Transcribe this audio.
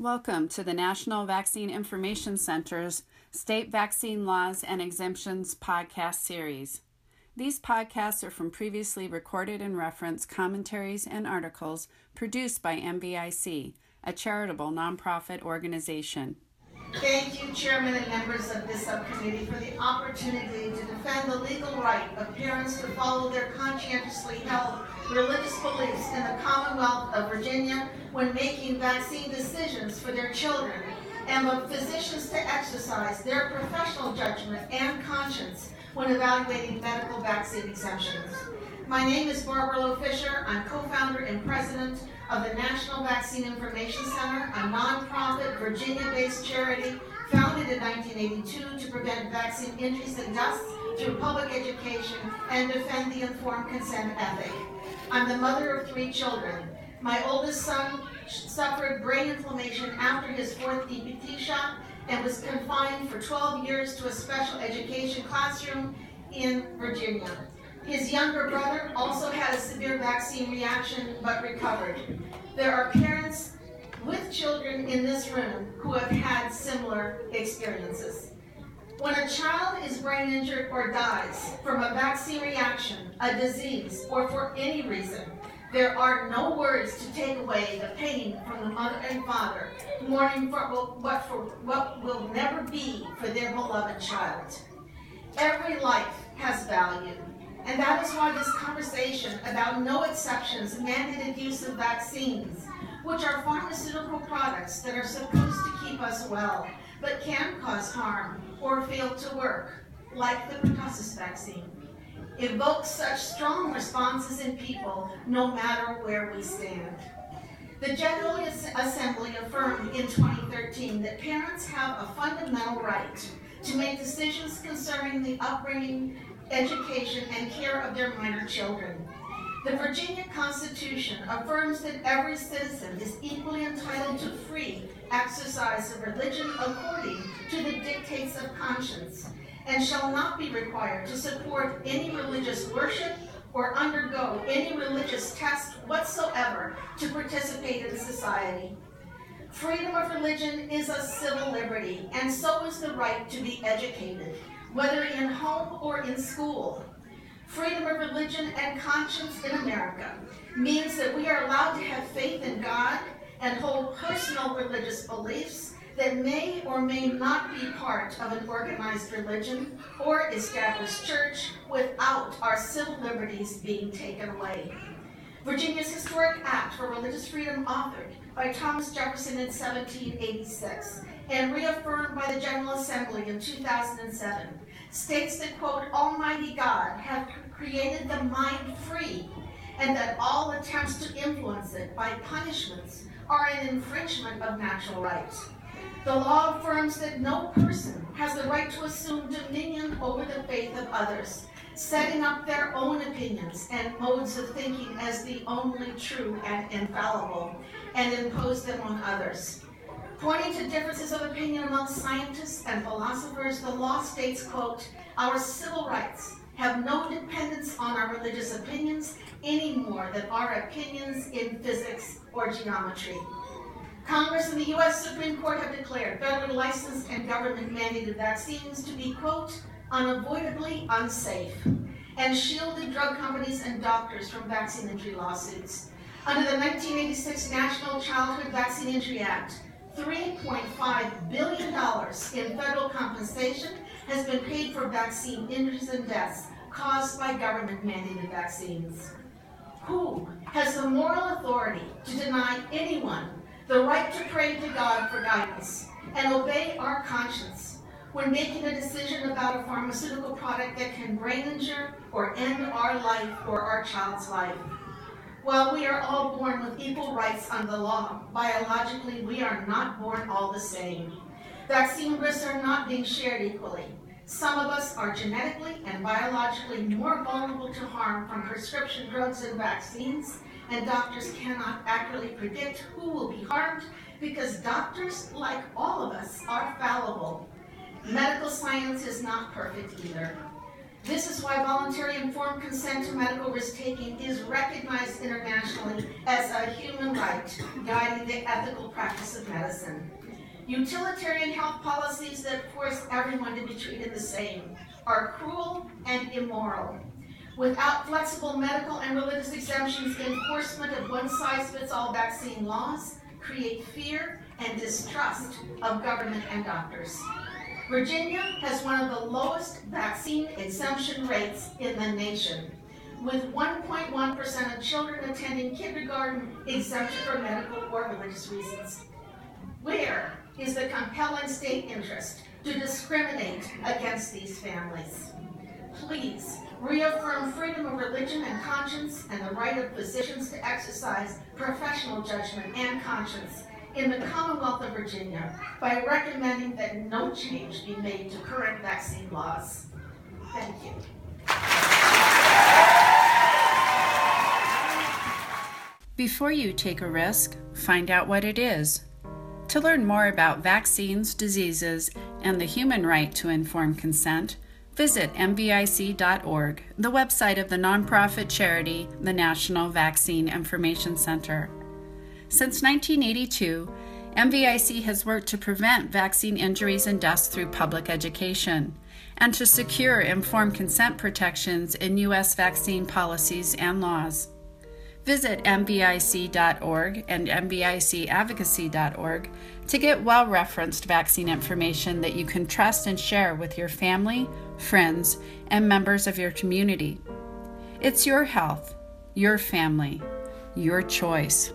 Welcome to the National Vaccine Information Center's State Vaccine Laws and Exemptions podcast series. These podcasts are from previously recorded and referenced commentaries and articles produced by NVIC, a charitable nonprofit organization. Thank you, Chairman and members of this subcommittee, for the opportunity to defend the legal right of parents to follow their conscientiously held religious beliefs in the Commonwealth of Virginia when making vaccine decisions for their children, and of physicians to exercise their professional judgment and conscience when evaluating medical vaccine exemptions. My name is Barbara Loe Fisher. I'm co-founder and president of the National Vaccine Information Center, a nonprofit Virginia-based charity founded in 1982 to prevent vaccine injuries and deaths through public education and defend the informed consent ethic. I'm the mother of three children. My oldest son suffered brain inflammation after his fourth DPT shot and was confined for 12 years to a special education classroom in Virginia. His younger brother also had a severe vaccine reaction but recovered. There are parents with children in this room who have had similar experiences. When a child is brain injured or dies from a vaccine reaction, a disease, or for any reason, there are no words to take away the pain from the mother and father, mourning for what, for what will never be for their beloved child. Every life has value, and that is why this conversation about no exceptions mandated use of vaccines, which are pharmaceutical products that are supposed to keep us well, but can cause harm or fail to work, like the pertussis vaccine, evokes such strong responses in people no matter where we stand. The General Assembly affirmed in 2013 that parents have a fundamental right to make decisions concerning the upbringing, education, and care of their minor children. The Virginia Constitution affirms that every citizen is equally entitled to free exercise of religion according to the dictates of conscience, and shall not be required to support any religious worship or undergo any religious test whatsoever to participate in society. Freedom of religion is a civil liberty, and so is the right to be educated, whether in home or in school. Freedom of religion and conscience in America means that we are allowed to have faith in God and hold personal religious beliefs that may or may not be part of an organized religion or established church without our civil liberties being taken away. Virginia's Historic Religious Freedom, authored by Thomas Jefferson in 1786 and reaffirmed by the General Assembly in 2007, states that, quote, Almighty God hath created the mind free, and that all attempts to influence it by punishments are an infringement of natural rights. The law affirms that no person has the right to assume dominion over the faith of others, setting up their own opinions and modes of thinking as the only true and infallible, and impose them on others. Pointing to differences of opinion among scientists and philosophers, the law states, quote, our civil rights have no dependence on our religious opinions any more than our opinions in physics or geometry. Congress and the U.S. Supreme Court have declared federally licensed and government mandated vaccines to be, quote, unavoidably unsafe, and shielded drug companies and doctors from vaccine injury lawsuits. Under the 1986 National Childhood Vaccine Injury Act, $3.5 billion in federal compensation has been paid for vaccine injuries and deaths caused by government mandated vaccines. Who has the moral authority to deny anyone the right to pray to God for guidance and obey our conscience when making a decision about a pharmaceutical product that can brain injure or end our life or our child's life? While we are all born with equal rights under the law, biologically we are not born all the same. Vaccine risks are not being shared equally. Some of us are genetically and biologically more vulnerable to harm from prescription drugs and vaccines, and doctors cannot accurately predict who will be harmed because doctors, like all of us, are fallible. Medical science is not perfect either. This is why voluntary informed consent to medical risk taking is recognized internationally as a human right guiding the ethical practice of medicine. Utilitarian health policies that force everyone to be treated the same are cruel and immoral. Without flexible medical and religious exemptions, enforcement of one-size-fits-all vaccine laws create fear and distrust of government and doctors. Virginia has one of the lowest vaccine exemption rates in the nation, with 1.1% of children attending kindergarten exempted for medical or religious reasons. Where is the compelling state interest to discriminate against these families? Please reaffirm freedom of religion and conscience and the right of physicians to exercise professional judgment and conscience in the Commonwealth of Virginia by recommending that no change be made to current vaccine laws. Thank you. Before you take a risk, find out what it is. To learn more about vaccines, diseases, and the human right to informed consent, visit NVIC.org, the website of the nonprofit charity, the National Vaccine Information Center. Since 1982, NVIC has worked to prevent vaccine injuries and deaths through public education and to secure informed consent protections in U.S. vaccine policies and laws. Visit NVIC.org and NVICadvocacy.org to get well referenced vaccine information that you can trust and share with your family, friends, and members of your community. It's your health, your family, your choice.